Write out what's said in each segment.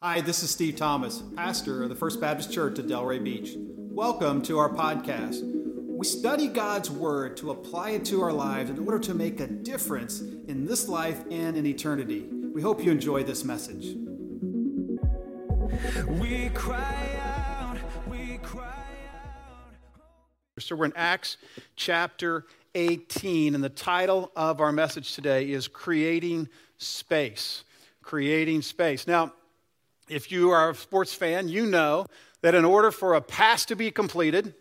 Hi, this is Steve Thomas, pastor of the First Baptist Church at Delray Beach. Welcome to our podcast. We study God's Word to apply it to our lives in order to make a difference in this life and in eternity. We hope you enjoy this message. We cry out, we cry out. So we're in Acts chapter 18, and the title of our message today is Creating Space. Creating Space. Now, if you are a sports fan, you know that in order for a pass to be completed,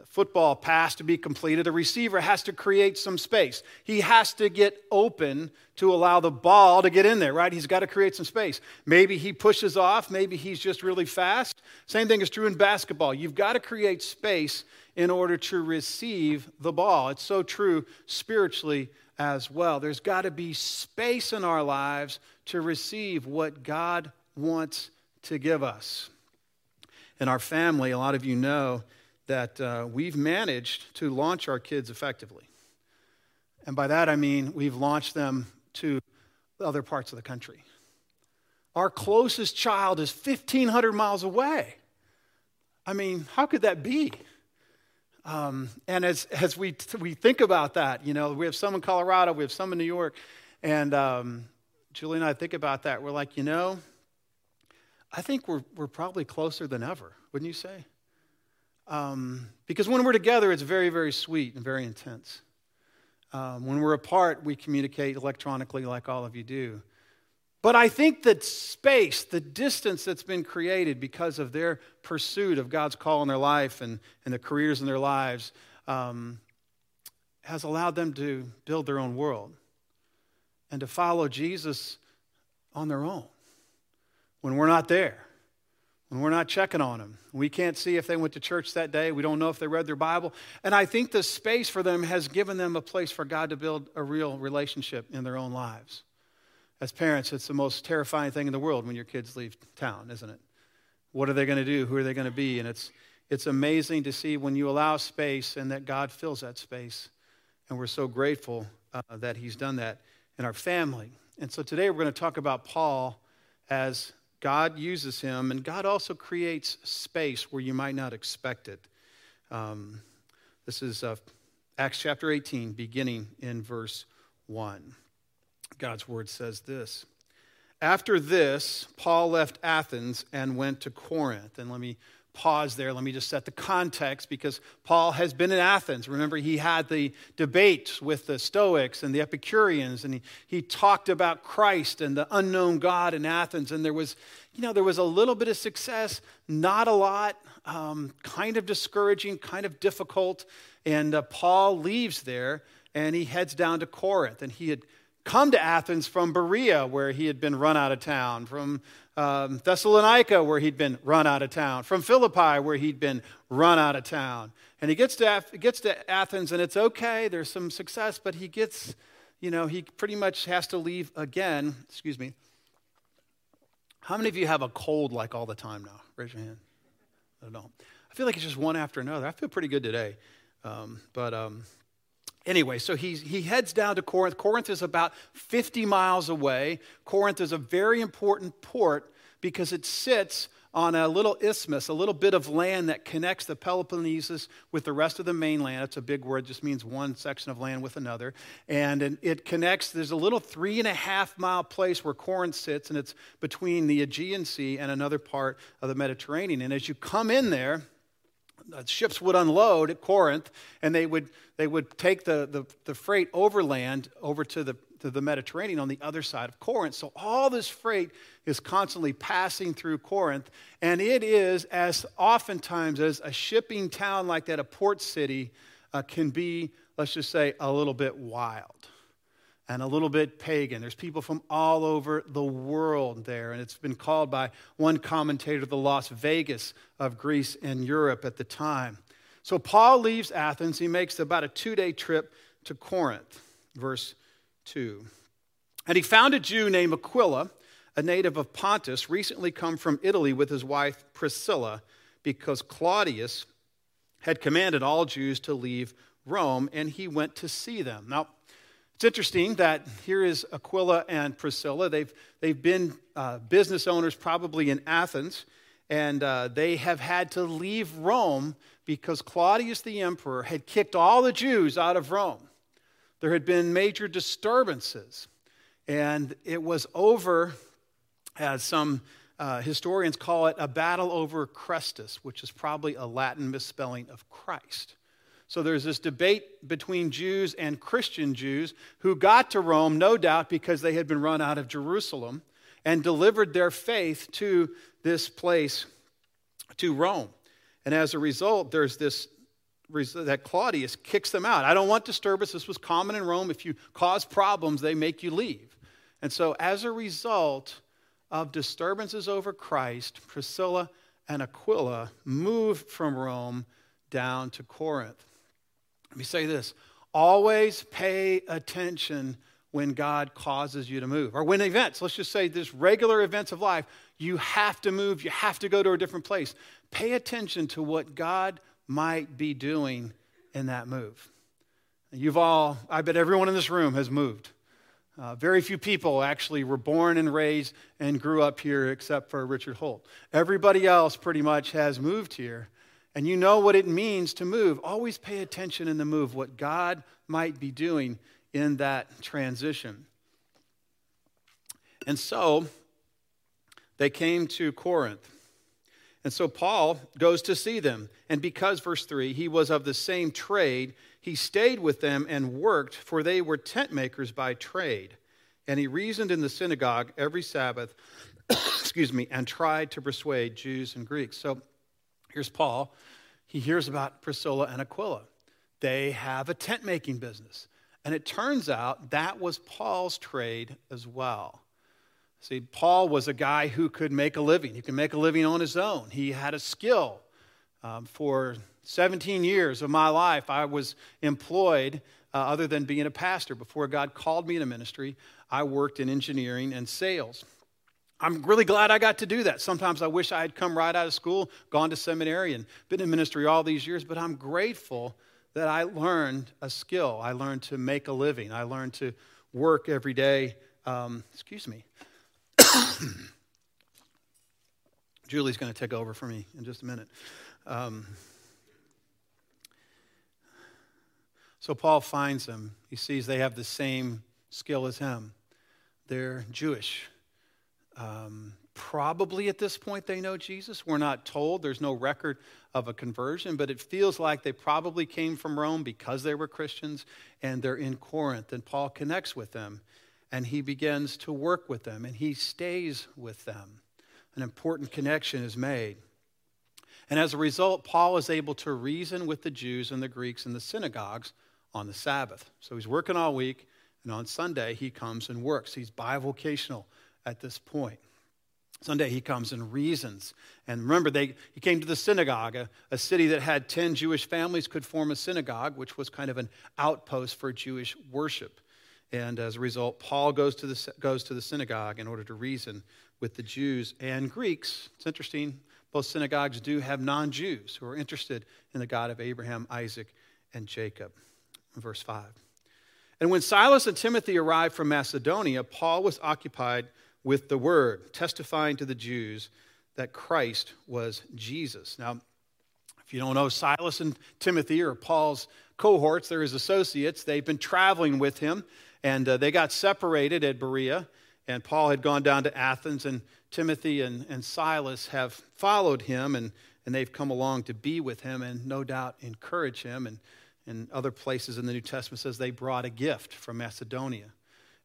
a football pass to be completed, a receiver has to create some space. He has to get open to allow the ball to get in there, right? He's got to create some space. Maybe he pushes off, maybe he's just really fast. Same thing is true in basketball. You've got to create space in order to receive the ball. It's so true spiritually as well. There's got to be space in our lives to receive what God wants to give us. In our family, a lot of you know that uh, we've managed to launch our kids effectively. And by that I mean we've launched them to other parts of the country. Our closest child is 1,500 miles away. I mean, how could that be? Um, and as, as we, we think about that, you know, we have some in Colorado, we have some in New York, and um, Julie and I think about that. We're like, you know, I think we're, we're probably closer than ever, wouldn't you say? Um, because when we're together, it's very, very sweet and very intense. Um, when we're apart, we communicate electronically like all of you do. But I think that space, the distance that's been created because of their pursuit of God's call in their life and, and the careers in their lives, um, has allowed them to build their own world and to follow Jesus on their own when we're not there, when we're not checking on them. We can't see if they went to church that day. We don't know if they read their Bible. And I think the space for them has given them a place for God to build a real relationship in their own lives. As parents, it's the most terrifying thing in the world when your kids leave town, isn't it? What are they going to do? Who are they going to be? And it's, it's amazing to see when you allow space and that God fills that space. And we're so grateful uh, that He's done that in our family. And so today we're going to talk about Paul as God uses him, and God also creates space where you might not expect it. Um, this is uh, Acts chapter 18, beginning in verse 1. God's word says this After this, Paul left Athens and went to Corinth. And let me pause there. Let me just set the context because Paul has been in Athens. Remember, he had the debate with the Stoics and the Epicureans, and he, he talked about Christ and the unknown God in Athens. And there was, you know, there was a little bit of success, not a lot, um, kind of discouraging, kind of difficult. And uh, Paul leaves there and he heads down to Corinth. And he had come to Athens from Berea, where he had been run out of town, from um, Thessalonica, where he'd been run out of town, from Philippi, where he'd been run out of town. And he gets to, gets to Athens, and it's okay, there's some success, but he gets, you know, he pretty much has to leave again. Excuse me. How many of you have a cold like all the time now? Raise your hand. I don't. know. I feel like it's just one after another. I feel pretty good today. Um, but um, anyway, so he, he heads down to Corinth. Corinth is about 50 miles away. Corinth is a very important port because it sits on a little isthmus, a little bit of land that connects the Peloponnesus with the rest of the mainland. It's a big word, just means one section of land with another. And it connects, there's a little three and a half mile place where Corinth sits, and it's between the Aegean Sea and another part of the Mediterranean. And as you come in there, ships would unload at Corinth, and they would, they would take the, the, the freight overland over to the, to the Mediterranean on the other side of Corinth. So all this freight is constantly passing through Corinth, and it is as oftentimes as a shipping town like that, a port city, uh, can be, let's just say, a little bit wild and a little bit pagan. There's people from all over the world there, and it's been called by one commentator the Las Vegas of Greece and Europe at the time. So Paul leaves Athens. He makes about a two day trip to Corinth, verse 2. And he found a Jew named Aquila, a native of Pontus, recently come from Italy with his wife Priscilla, because Claudius had commanded all Jews to leave Rome, and he went to see them. Now, It's interesting that here is Aquila and Priscilla. They've, they've been uh, business owners probably in Athens, and uh, they have had to leave Rome because Claudius the emperor had kicked all the Jews out of Rome. There had been major disturbances, and it was over, as some uh, historians call it, a battle over Christus, which is probably a Latin misspelling of Christ. So there's this debate between Jews and Christian Jews who got to Rome, no doubt, because they had been run out of Jerusalem and delivered their faith to this place, to Rome. And as a result, there's this that Claudius kicks them out. I don't want disturbance. This was common in Rome. If you cause problems, they make you leave. And so, as a result of disturbances over Christ, Priscilla and Aquila moved from Rome down to Corinth. Let me say this always pay attention when God causes you to move. Or when events, let's just say this regular events of life, you have to move, you have to go to a different place. Pay attention to what God might be doing in that move. You've all, I bet everyone in this room has moved. Uh, very few people actually were born and raised and grew up here except for Richard Holt. Everybody else pretty much has moved here and you know what it means to move, always pay attention in the move, what God might be doing in that transition. And so they came to Corinth. And so Paul goes to see them. And because, verse 3, he was of the same trade, he stayed with them and worked, for they were tent makers by trade. And he reasoned in the synagogue every Sabbath, excuse me, and tried to persuade Jews and Greeks. So Here's Paul. He hears about Priscilla and Aquila. They have a tent making business. And it turns out that was Paul's trade as well. See, Paul was a guy who could make a living. He could make a living on his own. He had a skill. Um, for 17 years of my life, I was employed, uh, other than being a pastor. Before God called me into ministry, I worked in engineering and sales. I'm really glad I got to do that. Sometimes I wish I had come right out of school, gone to seminary, and been in ministry all these years, but I'm grateful that I learned a skill. I learned to make a living. I learned to work every day. Um, excuse me. Julie's going to take over for me in just a minute. Um, so Paul finds them. He sees they have the same skill as him. They're Jewish. Um, probably at this point they know Jesus. We're not told. There's no record of a conversion, but it feels like they probably came from Rome because they were Christians and they're in Corinth. And Paul connects with them and he begins to work with them and he stays with them. An important connection is made. And as a result, Paul is able to reason with the Jews and the Greeks in the synagogues on the Sabbath. So he's working all week, and on Sunday he comes and works. He's bivocational at this point. Sunday he comes and reasons. And remember, they, he came to the synagogue, a, a, city that had 10 Jewish families could form a synagogue, which was kind of an outpost for Jewish worship. And as a result, Paul goes to the, goes to the synagogue in order to reason with the Jews and Greeks. It's interesting, both synagogues do have non Jews who are interested in the God of Abraham, Isaac, and Jacob. Verse 5. And when Silas and Timothy arrived from Macedonia, Paul was occupied with the word, testifying to the Jews that Christ was Jesus. Now, if you don't know Silas and Timothy or Paul's cohorts, they're his associates. They've been traveling with him, and uh, they got separated at Berea. And Paul had gone down to Athens, and Timothy and, and Silas have followed him, and, and they've come along to be with him and no doubt encourage him. And, and other places in the New Testament says they brought a gift from Macedonia.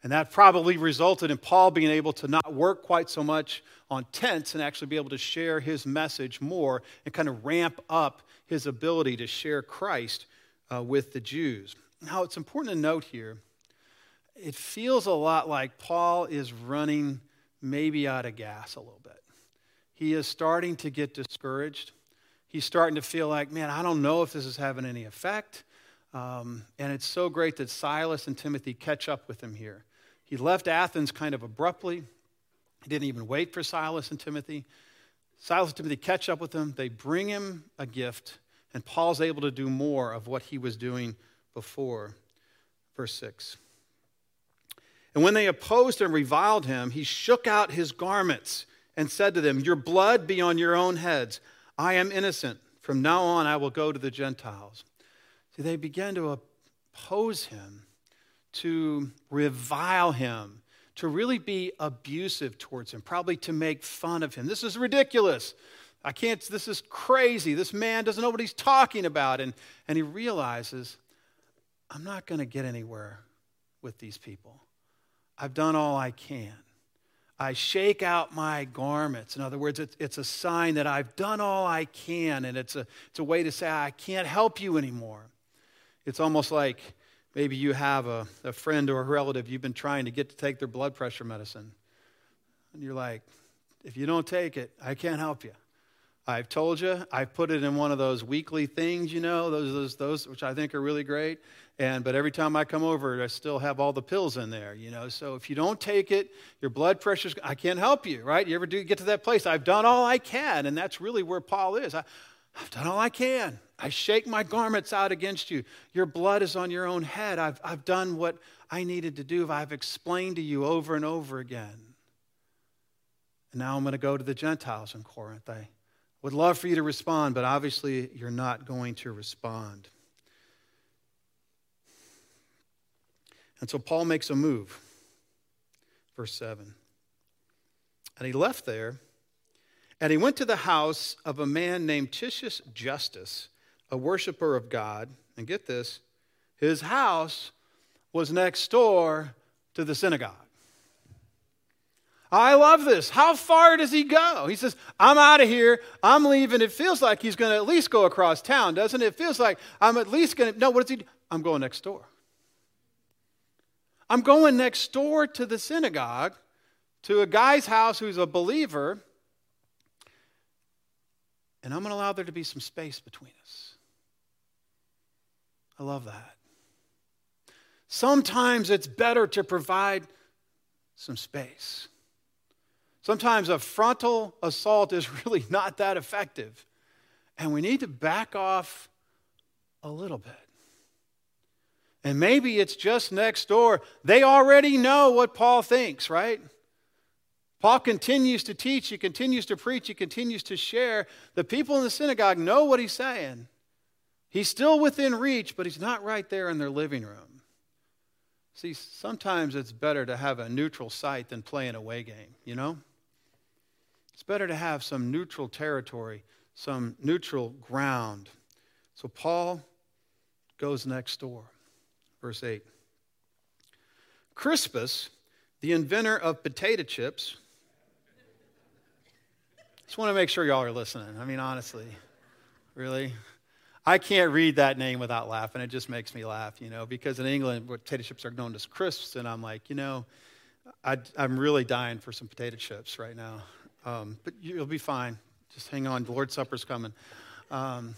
And that probably resulted in Paul being able to not work quite so much on tents and actually be able to share his message more and kind of ramp up his ability to share Christ uh, with the Jews. Now, it's important to note here, it feels a lot like Paul is running maybe out of gas a little bit. He is starting to get discouraged. He's starting to feel like, man, I don't know if this is having any effect. Um, and it's so great that Silas and Timothy catch up with him here. He left Athens kind of abruptly. He didn't even wait for Silas and Timothy. Silas and Timothy catch up with him. They bring him a gift, and Paul's able to do more of what he was doing before. Verse 6. And when they opposed and reviled him, he shook out his garments and said to them, Your blood be on your own heads. I am innocent. From now on, I will go to the Gentiles. See, they began to oppose him, to revile him, to really be abusive towards him, probably to make fun of him. This is ridiculous. I can't, this is crazy. This man doesn't know what he's talking about. And, and he realizes, I'm not going to get anywhere with these people. I've done all I can. I shake out my garments. In other words, it's, it's a sign that I've done all I can, and it's a, it's a way to say, I can't help you anymore. It's almost like maybe you have a, a friend or a relative you've been trying to get to take their blood pressure medicine. And you're like, if you don't take it, I can't help you. I've told you, I've put it in one of those weekly things, you know, those, those, those, which I think are really great. And, but every time I come over, I still have all the pills in there, you know. So if you don't take it, your blood pressure's, I can't help you, right? You ever do get to that place? I've done all I can. And that's really where Paul is. I, I've done all I can. I shake my garments out against you. Your blood is on your own head. I've, I've done what I needed to do. I've explained to you over and over again. And now I'm going to go to the Gentiles in Corinth. I, would love for you to respond, but obviously you're not going to respond. And so Paul makes a move. Verse 7. And he left there, and he went to the house of a man named Titius Justus, a worshiper of God. And get this, his house was next door to the synagogue. I love this. How far does he go? He says, I'm out of here. I'm leaving. It feels like he's going to at least go across town, doesn't it? It feels like I'm at least going to. No, what does he do? I'm going next door. I'm going next door to the synagogue, to a guy's house who's a believer, and I'm going to allow there to be some space between us. I love that. Sometimes it's better to provide some space. Sometimes a frontal assault is really not that effective. And we need to back off a little bit. And maybe it's just next door. They already know what Paul thinks, right? Paul continues to teach, he continues to preach, he continues to share. The people in the synagogue know what he's saying. He's still within reach, but he's not right there in their living room. See, sometimes it's better to have a neutral site than play an away game, you know? It's better to have some neutral territory, some neutral ground. So Paul goes next door. Verse 8. Crispus, the inventor of potato chips, just want to make sure y'all are listening. I mean, honestly, really. I can't read that name without laughing. It just makes me laugh, you know, because in England, potato chips are known as crisps, and I'm like, you know, I, am really dying for some potato chips right now. Um, but you'll be fine. Just hang on. The Lord's Supper's coming. Um,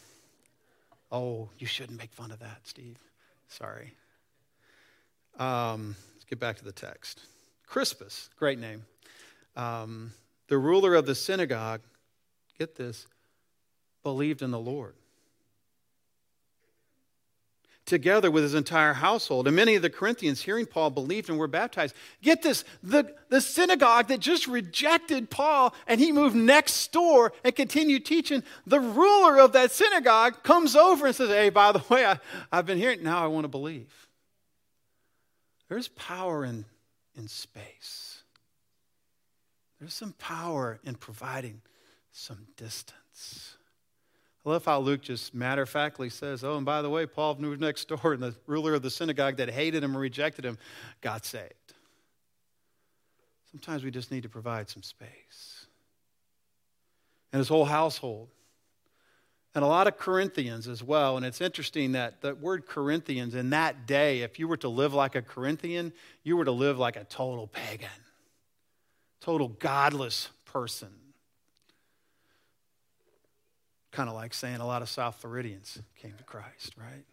oh, you shouldn't make fun of that, Steve. Sorry. Um, let's get back to the text. Crispus, great name. The ruler of the synagogue, get this, believed in the Lord together with his entire household. And many of the Corinthians, hearing Paul, believed and were baptized. Get this the, the synagogue that just rejected Paul and he moved next door and continued teaching, the ruler of that synagogue comes over and says, Hey, by the way, I, I've been hearing, now I want to believe. There's power in, in space, there's some power in providing some distance. I love how Luke just matter of factly says, Oh, and by the way, Paul moved next door, and the ruler of the synagogue that hated him and rejected him got saved. Sometimes we just need to provide some space. And his whole household. And a lot of Corinthians as well. And it's interesting that the word Corinthians in that day, if you were to live like a Corinthian, you were to live like a total pagan, total godless person kind of like saying a lot of South Floridians came to Christ, right?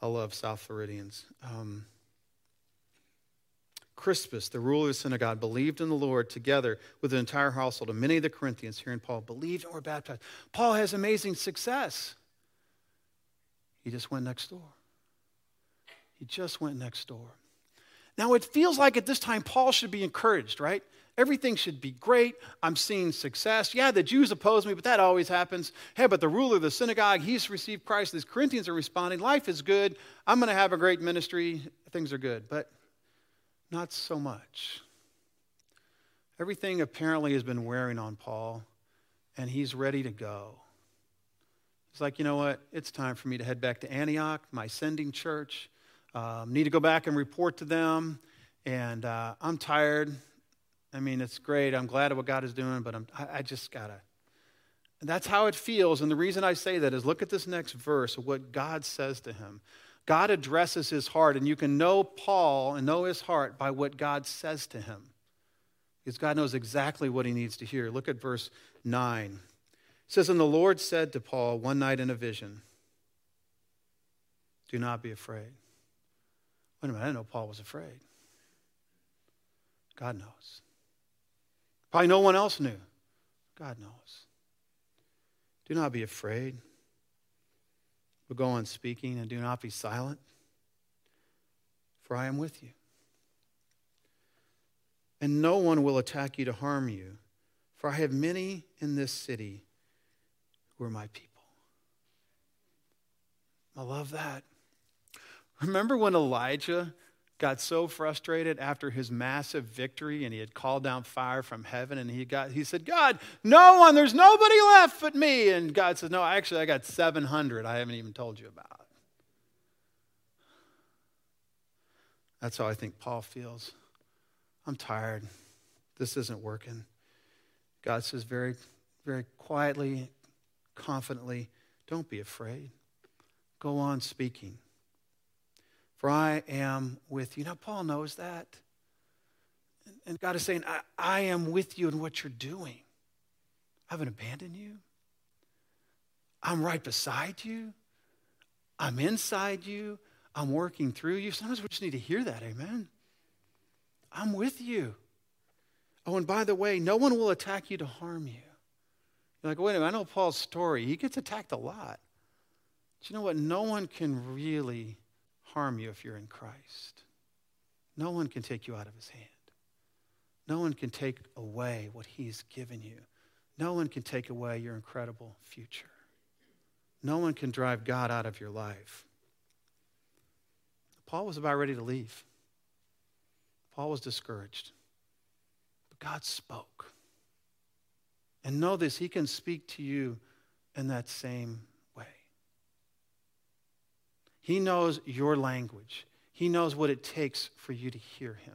I love South Floridians. Um, Crispus, the ruler of the synagogue, believed in the Lord together with the entire household. And many of the Corinthians, hearing Paul, believed and were baptized. Paul has amazing success. He just went next door. He just went next door. Now, it feels like at this time Paul should be encouraged, right? Everything should be great. I'm seeing success. Yeah, the Jews oppose me, but that always happens. Hey, but the ruler of the synagogue, he's received Christ. These Corinthians are responding. Life is good. I'm going to have a great ministry. Things are good. But not so much. Everything apparently has been wearing on Paul, and he's ready to go. He's like, you know what? It's time for me to head back to Antioch, my sending church. Um, need to go back and report to them. And uh, I'm tired. I mean, it's great. I'm glad at what God is doing, but I'm, I, I just got to. That's how it feels. And the reason I say that is look at this next verse what God says to him. God addresses his heart, and you can know Paul and know his heart by what God says to him. Because God knows exactly what he needs to hear. Look at verse 9. It says, And the Lord said to Paul one night in a vision, Do not be afraid. Wait a minute, I didn't know Paul was afraid. God knows. Probably no one else knew. God knows. Do not be afraid, but go on speaking and do not be silent, for I am with you. And no one will attack you to harm you, for I have many in this city who are my people. I love that. Remember when Elijah got so frustrated after his massive victory and he had called down fire from heaven and he got he said god no one there's nobody left but me. And god says no actually i got 700 i haven't even told you about. That's how i think paul feels. I'm tired. This isn't working. God says very very quietly confidently don't be afraid. Go on speaking for I am with you. Now, Paul knows that. And God is saying, I, I am with you in what you're doing. I haven't abandoned you. I'm right beside you. I'm inside you. I'm working through you. Sometimes we just need to hear that, amen. I'm with you. Oh, and by the way, no one will attack you to harm you. You're like, wait a minute, I know Paul's story. He gets attacked a lot. But you know what? No one can really harm you if you're in Christ. No one can take you out of his hand. No one can take away what he's given you. No one can take away your incredible future. No one can drive God out of your life. Paul was about ready to leave. Paul was discouraged. But God spoke. And know this, he can speak to you in that same he knows your language. He knows what it takes for you to hear him.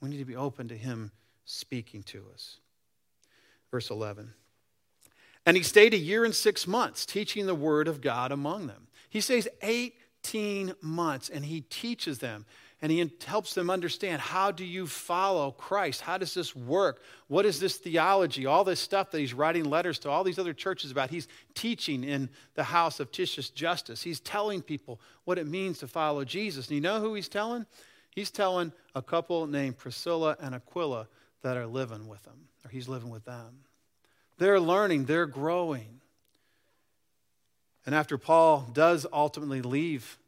We need to be open to him speaking to us. Verse 11. And he stayed a year and six months teaching the word of God among them. He stays 18 months and he teaches them and he helps them understand how do you follow Christ? How does this work? What is this theology? All this stuff that he's writing letters to all these other churches about. He's teaching in the house of Titius Justus. He's telling people what it means to follow Jesus. And you know who he's telling? He's telling a couple named Priscilla and Aquila that are living with him, or he's living with them. They're learning, they're growing. And after Paul does ultimately leave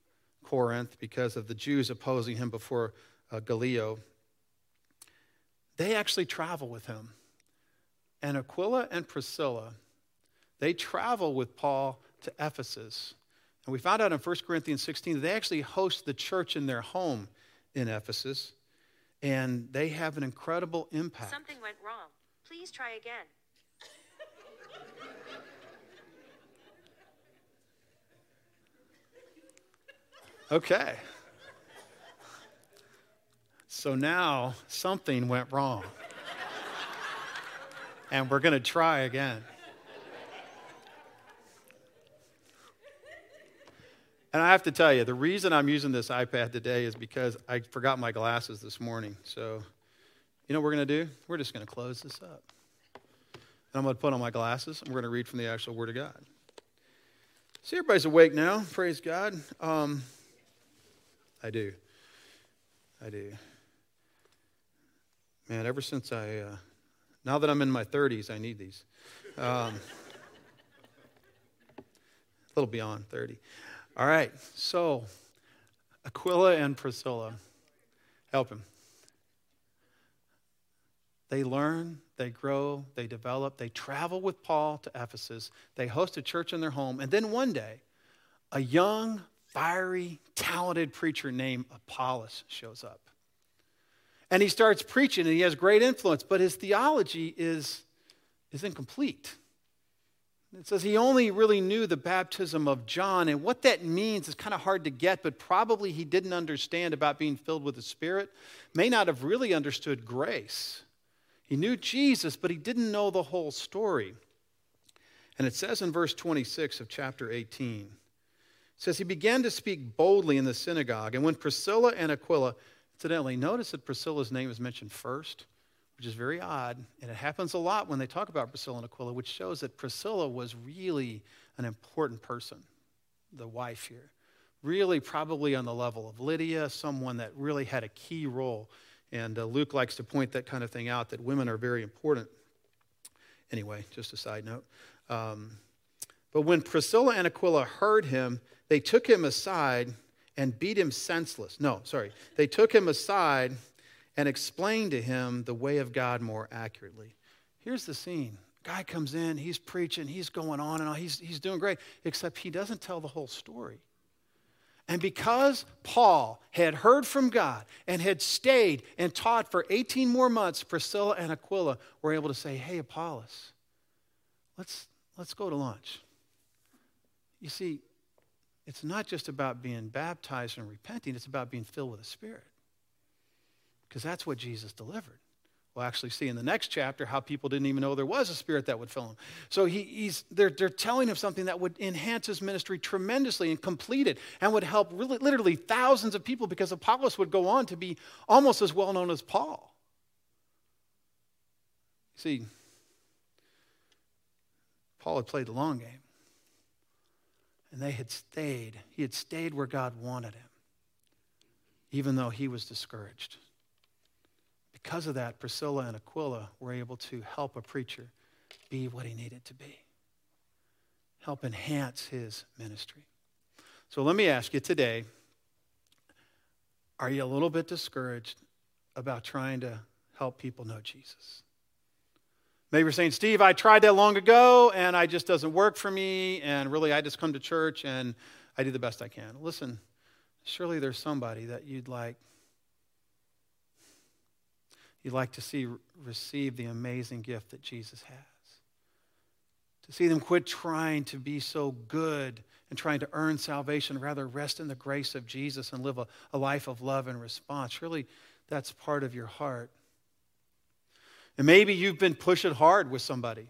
Corinth because of the Jews opposing him before uh, Gallio. They actually travel with him. And Aquila and Priscilla, they travel with Paul to Ephesus. And we found out in 1 Corinthians 16 that they actually host the church in their home in Ephesus. And they have an incredible impact. Something went wrong. Please try again. Okay. So now something went wrong. and we're going to try again. And I have to tell you, the reason I'm using this iPad today is because I forgot my glasses this morning. So, you know what we're going to do? We're just going to close this up. And I'm going to put on my glasses and we're going to read from the actual Word of God. See, everybody's awake now. Praise God. Um, I do. I do. Man, ever since I, uh, now that I'm in my 30s, I need these. Um, a little beyond 30. All right, so Aquila and Priscilla. Help him. They learn, they grow, they develop, they travel with Paul to Ephesus, they host a church in their home, and then one day, a young, fiery, talented preacher named Apollos shows up. And he starts preaching, and he has great influence, but his theology is, is incomplete. It says he only really knew the baptism of John, and what that means is kind of hard to get, but probably he didn't understand about being filled with the Spirit, may not have really understood grace. He knew Jesus, but he didn't know the whole story. And it says in verse 26 of chapter 18, it says, He began to speak boldly in the synagogue, and when Priscilla and Aquila, incidentally, notice that Priscilla's name is mentioned first which is very odd. And it happens a lot when they talk about Priscilla and Aquila, which shows that Priscilla was really an important person, the wife here. Really, probably on the level of Lydia, someone that really had a key role. And uh, Luke likes to point that kind of thing out that women are very important. Anyway, just a side note. Um, but when Priscilla and Aquila heard him, they took him aside and beat him senseless. No, sorry. They took him aside and explained to him the way of God more accurately. Here's the scene. Guy comes in, he's preaching, he's going on and on, he's, he's doing great, except he doesn't tell the whole story. And because Paul had heard from God and had stayed and taught for 18 more months, Priscilla and Aquila were able to say, Hey, Apollos, let's, let's go to lunch. You see, it's not just about being baptized and repenting, it's about being filled with the Spirit because that's what Jesus delivered. We'll actually see in the next chapter how people didn't even know there was a spirit that would fill him. So he, he's, they're, they're telling him something that would enhance his ministry tremendously and complete it and would help really, literally thousands of people because Apollos would go on to be almost as well known as Paul. See, Paul had played the long game. And they had stayed. He had stayed where God wanted him, even though he was discouraged because of that, Priscilla and Aquila were able to help a preacher be what he needed to be, help enhance his ministry. So let me ask you today are you a little bit discouraged about trying to help people know Jesus? Maybe you're saying, Steve, I tried that long ago and it just doesn't work for me, and really I just come to church and I do the best I can. Listen, surely there's somebody that you'd like you'd like to see receive the amazing gift that Jesus has. To see them quit trying to be so good and trying to earn salvation, rather rest in the grace of Jesus and live a, a life of love and response. Surely that's part of your heart. And maybe you've been pushing hard with somebody.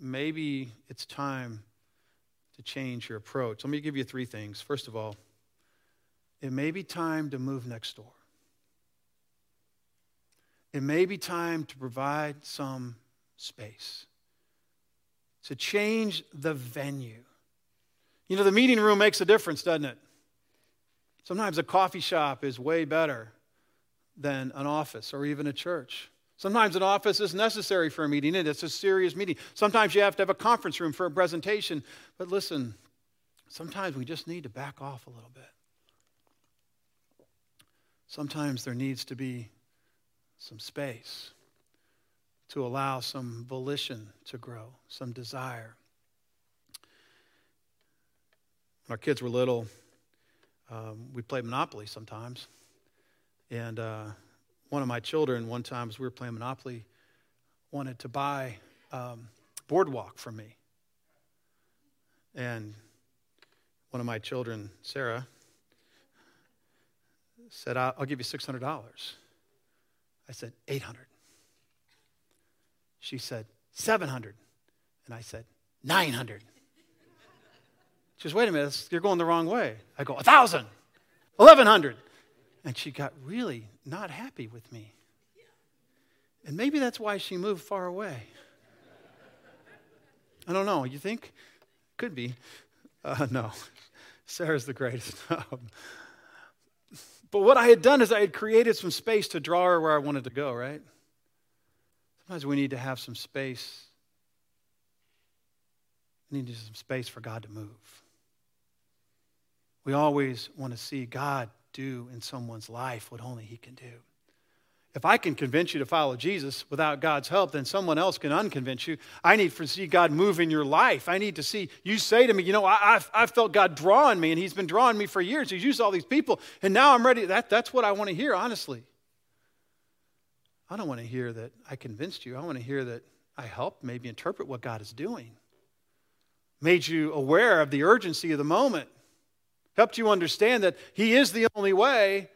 Maybe it's time to change your approach. Let me give you three things. First of all, it may be time to move next door it may be time to provide some space, to change the venue. You know, the meeting room makes a difference, doesn't it? Sometimes a coffee shop is way better than an office or even a church. Sometimes an office is necessary for a meeting, and it's a serious meeting. Sometimes you have to have a conference room for a presentation. But listen, sometimes we just need to back off a little bit. Sometimes there needs to be some space to allow some volition to grow, some desire. When our kids were little, um, we played Monopoly sometimes. And uh, one of my children, one time as we were playing Monopoly, wanted to buy um, Boardwalk from me. And one of my children, Sarah, said, I'll, give you $600. I said, 800. She said, 700. And I said, 900. She goes, wait a minute, you're going the wrong way. I go, 1,000, 1,100. And she got really not happy with me. And maybe that's why she moved far away. I don't know. You think? Could be. Uh, no. Sarah's the greatest. But what I had done is I had created some space to draw her where I wanted to go, right? Sometimes we need to have some space. We need some space for God to move. We always want to see God do in someone's life what only He can do. If I can convince you to follow Jesus without God's help, then someone else can unconvince you. I need to see God move in your life. I need to see you say to me, you know, I, I've, I've felt God drawing me, and He's been drawing me for years. He's used all these people, and now I'm ready. That, that's what I want to hear, honestly. I don't want to hear that I convinced you. I want to hear that I helped maybe interpret what God is doing, made you aware of the urgency of the moment, helped you understand that He is the only way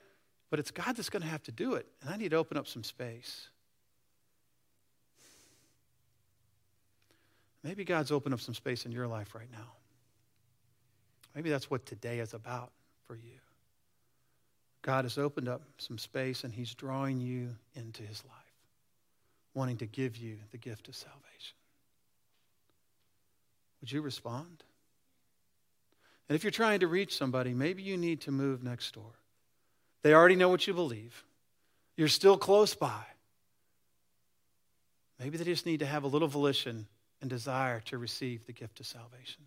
but it's God that's going to have to do it. And I need to open up some space. Maybe God's opened up some space in your life right now. Maybe that's what today is about for you. God has opened up some space and He's drawing you into His life, wanting to give you the gift of salvation. Would you respond? And if you're trying to reach somebody, maybe you need to move next door. They already know what you believe. You're still close by. Maybe they just need to have a little volition and desire to receive the gift of salvation.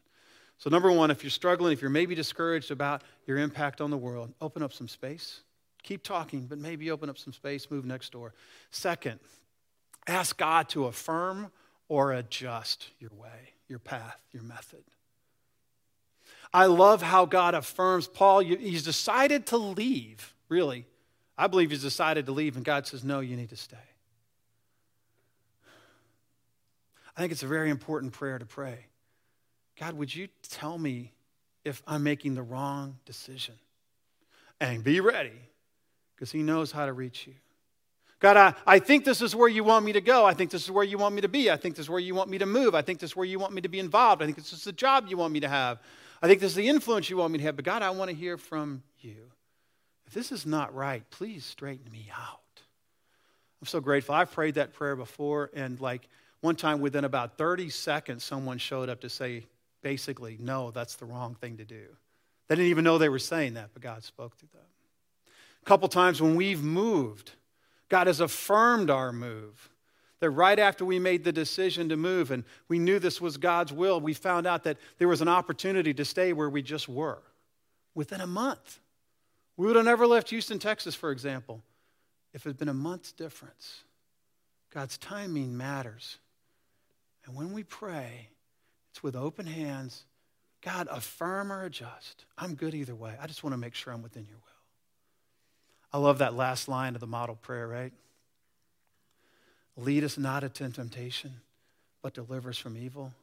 So, number one, if you're struggling, if you're maybe discouraged about your impact on the world, open up some space. Keep talking, but maybe open up some space, move next door. Second, ask God to affirm or adjust your way, your path, your method. I love how God affirms Paul. He's decided to leave Really. I believe he's decided to leave, and God says, No, you need to stay. I think it's a very important prayer to pray. God, would you tell me if I'm making the wrong decision? And be ready, because he knows how to reach you. God, I, I think this is where you want me to go. I think this is where you want me to be. I think this is where you want me to move. I think this is where you want me to be involved. I think this is the job you want me to have. I think this is the influence you want me to have. But God, I want to hear from you. If this is not right, please straighten me out. I'm so grateful. I've prayed that prayer before, and like one time within about 30 seconds, someone showed up to say, basically, no, that's the wrong thing to do. They didn't even know they were saying that, but God spoke through them. A couple times when we've moved, God has affirmed our move. That right after we made the decision to move and we knew this was God's will, we found out that there was an opportunity to stay where we just were within a month. We would have never left Houston, Texas, for example, if it had been a month's difference. God's timing matters. And when we pray, it's with open hands. God, affirm or adjust. I'm good either way. I just want to make sure I'm within your will. I love that last line of the model prayer, right? Lead us not into temptation, but deliver us from evil.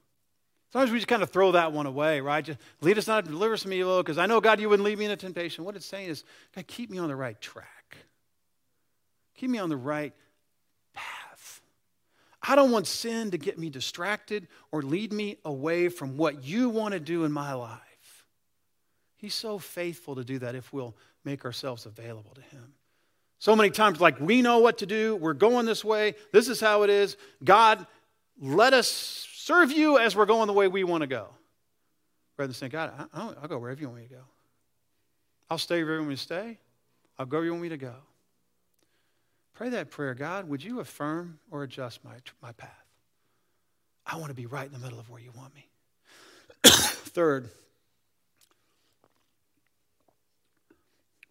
Sometimes we just kind of throw that one away, right? Just lead us not, to deliver us from evil, because I know, God, you wouldn't lead me into temptation. What it's saying is, God, keep me on the right track. Keep me on the right path. I don't want sin to get me distracted or lead me away from what you want to do in my life. He's so faithful to do that if we'll make ourselves available to Him. So many times, like we know what to do, we're going this way, this is how it is. God, let us serve you as we're going the way we want to go. Rather than saying, God, I'll, I'll go wherever you want me to go. I'll stay wherever you want me to stay. I'll go where you want me to go. Pray that prayer. God, would you affirm or adjust my, my path? I want to be right in the middle of where you want me. Third,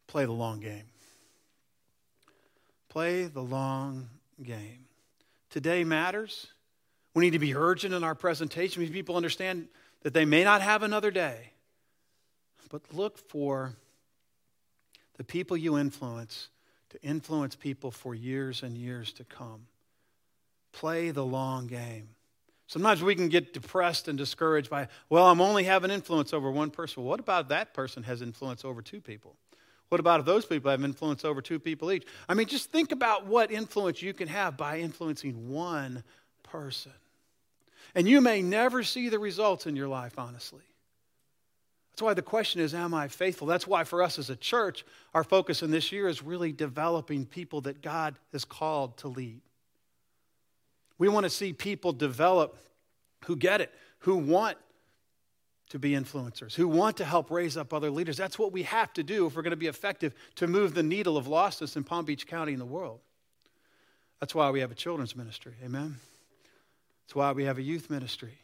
play the long game. Play the long game. Today matters. We need to be urgent in our presentation. We people understand that they may not have another day. But look for the people you influence to influence people for years and years to come. Play the long game. Sometimes we can get depressed and discouraged by, well, I'm only having influence over one person. What about that person has influence over two people? What about if those people have influence over two people each? I mean, just think about what influence you can have by influencing one person. And you may never see the results in your life, honestly. That's why the question is, Am I faithful? That's why for us as a church, our focus in this year is really developing people that God has called to lead. We want to see people develop who get it, who want to be influencers, who want to help raise up other leaders. That's what we have to do if we're going to be effective to move the needle of lostness in Palm Beach County and the world. That's why we have a children's ministry. Amen. That's why we have a youth ministry.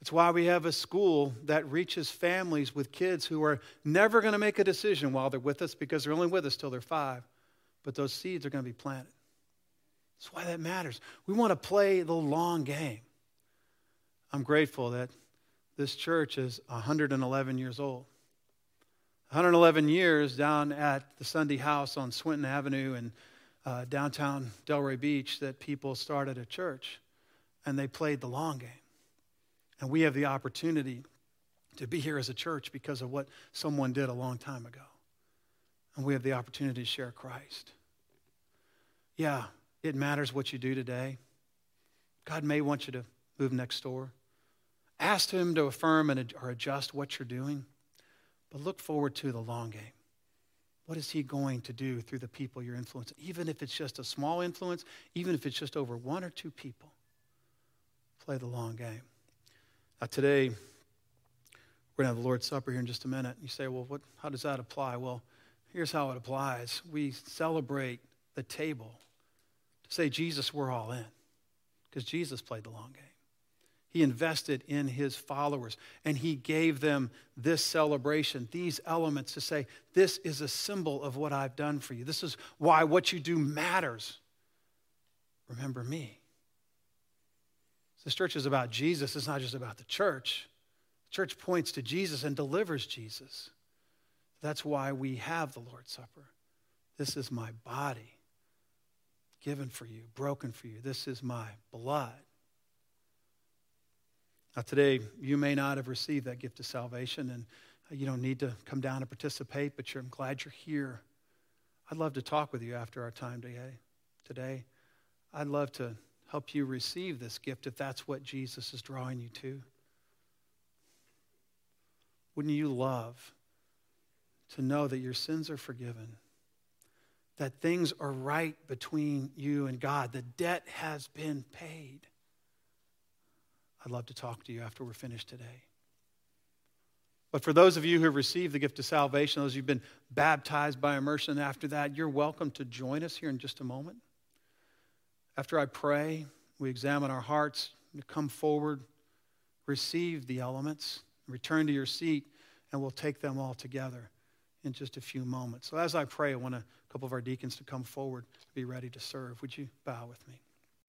That's why we have a school that reaches families with kids who are never going to make a decision while they're with us because they're only with us till they're five. But those seeds are going to be planted. That's why that matters. We want to play the long game. I'm grateful that this church is 111 years old. 111 years down at the Sundy House on Swinton Avenue in uh, downtown Delray Beach that people started a church and they played the long game. And we have the opportunity to be here as a church because of what someone did a long time ago. And we have the opportunity to share Christ. Yeah, it matters what you do today. God may want you to move next door. Ask Him to affirm and, or adjust what you're doing, but look forward to the long game. What is He going to do through the people you're influencing? Even if it's just a small influence, even if it's just over one or two people, play the long game. Now, today, we're going to have the Lord's Supper here in just a minute. You say, well, what, how does that apply? Well, here's how it applies. We celebrate the table to say, Jesus, we're all in, because Jesus played the long game. He invested in his followers and he gave them this celebration, these elements to say, This is a symbol of what I've done for you. This is why what you do matters. Remember me. This church is about Jesus, it's not just about the church. The church points to Jesus and delivers Jesus. That's why we have the Lord's Supper. This is my body given for you, broken for you. This is my blood. Now, today, you may not have received that gift of salvation, and uh, you don't need to come down and participate, but I'm glad you're here. I'd love to talk with you after our time today. Today, I'd love to help you receive this gift if that's what Jesus is drawing you to? Wouldn't you love to know that your sins are forgiven? That things are right between you and God? The debt has been paid. I'd love to talk to you after we're finished today. But for those of you who have received the gift of salvation, those who've been baptized by immersion after that, you're welcome to join us here in just a moment. After I pray, we examine our hearts, come forward, receive the elements, return to your seat, and we'll take them all together in just a few moments. So as I pray, I want a couple of our deacons to come forward, to be ready to serve. Would you bow with me?